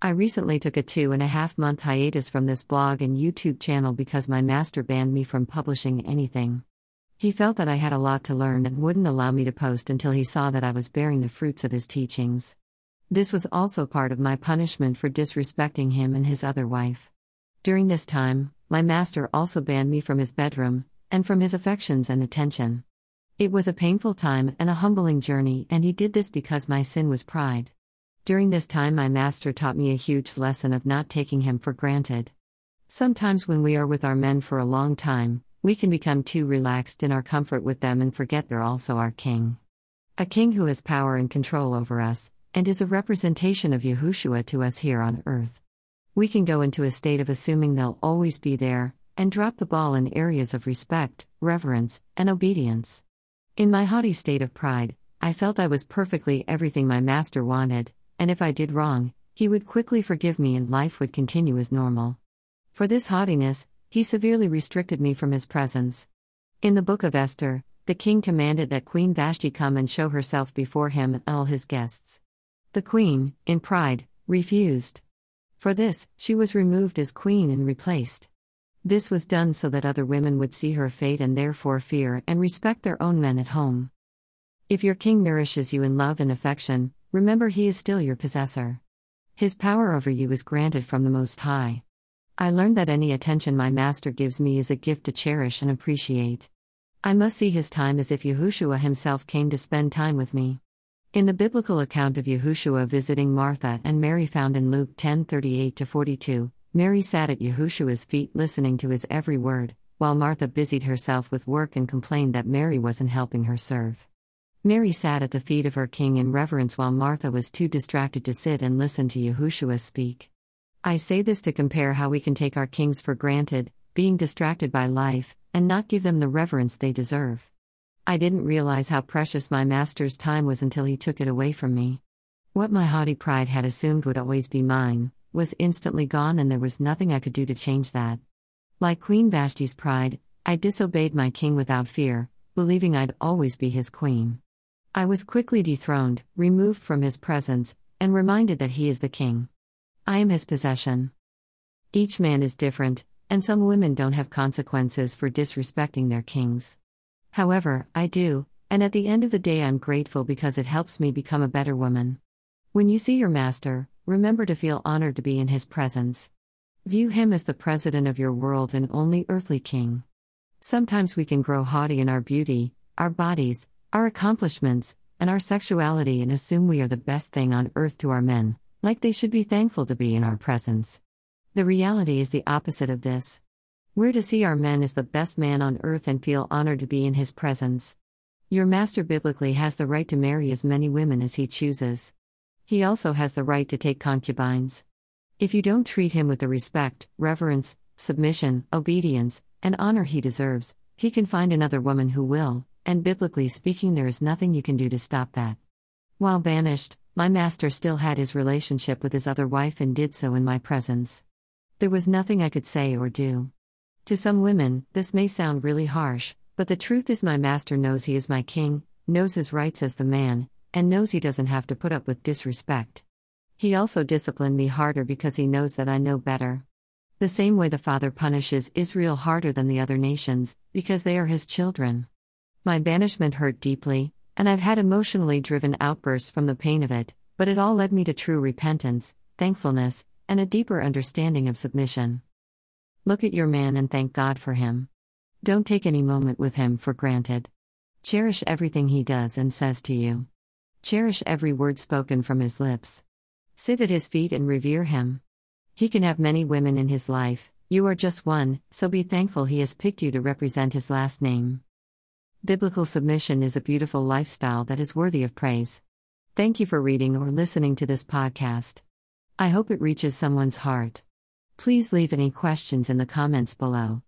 I recently took a two and a half month hiatus from this blog and YouTube channel because my master banned me from publishing anything. He felt that I had a lot to learn and wouldn't allow me to post until he saw that I was bearing the fruits of his teachings. This was also part of my punishment for disrespecting him and his other wife. During this time, my master also banned me from his bedroom, and from his affections and attention. It was a painful time and a humbling journey, and he did this because my sin was pride. During this time, my master taught me a huge lesson of not taking him for granted. Sometimes, when we are with our men for a long time, we can become too relaxed in our comfort with them and forget they're also our king. A king who has power and control over us, and is a representation of Yahushua to us here on earth. We can go into a state of assuming they'll always be there, and drop the ball in areas of respect, reverence, and obedience. In my haughty state of pride, I felt I was perfectly everything my master wanted, and if I did wrong, he would quickly forgive me and life would continue as normal. For this haughtiness, he severely restricted me from his presence. In the book of Esther, the king commanded that Queen Vashti come and show herself before him and all his guests. The queen, in pride, refused. For this, she was removed as queen and replaced. This was done so that other women would see her fate and therefore fear and respect their own men at home. If your king nourishes you in love and affection, remember he is still your possessor. His power over you is granted from the Most High. I learned that any attention my master gives me is a gift to cherish and appreciate. I must see his time as if Yahushua himself came to spend time with me. In the biblical account of Yahushua visiting Martha and Mary found in Luke 10:38 42, Mary sat at Yahushua's feet listening to his every word, while Martha busied herself with work and complained that Mary wasn't helping her serve. Mary sat at the feet of her king in reverence while Martha was too distracted to sit and listen to Yahushua speak. I say this to compare how we can take our kings for granted, being distracted by life, and not give them the reverence they deserve. I didn't realize how precious my master's time was until he took it away from me. What my haughty pride had assumed would always be mine was instantly gone, and there was nothing I could do to change that. Like Queen Vashti's pride, I disobeyed my king without fear, believing I'd always be his queen. I was quickly dethroned, removed from his presence, and reminded that he is the king. I am his possession. Each man is different, and some women don't have consequences for disrespecting their kings. However, I do, and at the end of the day, I'm grateful because it helps me become a better woman. When you see your master, remember to feel honored to be in his presence. View him as the president of your world and only earthly king. Sometimes we can grow haughty in our beauty, our bodies, our accomplishments, and our sexuality and assume we are the best thing on earth to our men, like they should be thankful to be in our presence. The reality is the opposite of this. We're to see our men as the best man on earth and feel honored to be in his presence. Your master biblically has the right to marry as many women as he chooses. He also has the right to take concubines. If you don't treat him with the respect, reverence, submission, obedience, and honor he deserves, he can find another woman who will, and biblically speaking, there is nothing you can do to stop that. While banished, my master still had his relationship with his other wife and did so in my presence. There was nothing I could say or do. To some women, this may sound really harsh, but the truth is, my master knows he is my king, knows his rights as the man, and knows he doesn't have to put up with disrespect. He also disciplined me harder because he knows that I know better. The same way the Father punishes Israel harder than the other nations, because they are his children. My banishment hurt deeply, and I've had emotionally driven outbursts from the pain of it, but it all led me to true repentance, thankfulness, and a deeper understanding of submission. Look at your man and thank God for him. Don't take any moment with him for granted. Cherish everything he does and says to you. Cherish every word spoken from his lips. Sit at his feet and revere him. He can have many women in his life, you are just one, so be thankful he has picked you to represent his last name. Biblical submission is a beautiful lifestyle that is worthy of praise. Thank you for reading or listening to this podcast. I hope it reaches someone's heart. Please leave any questions in the comments below.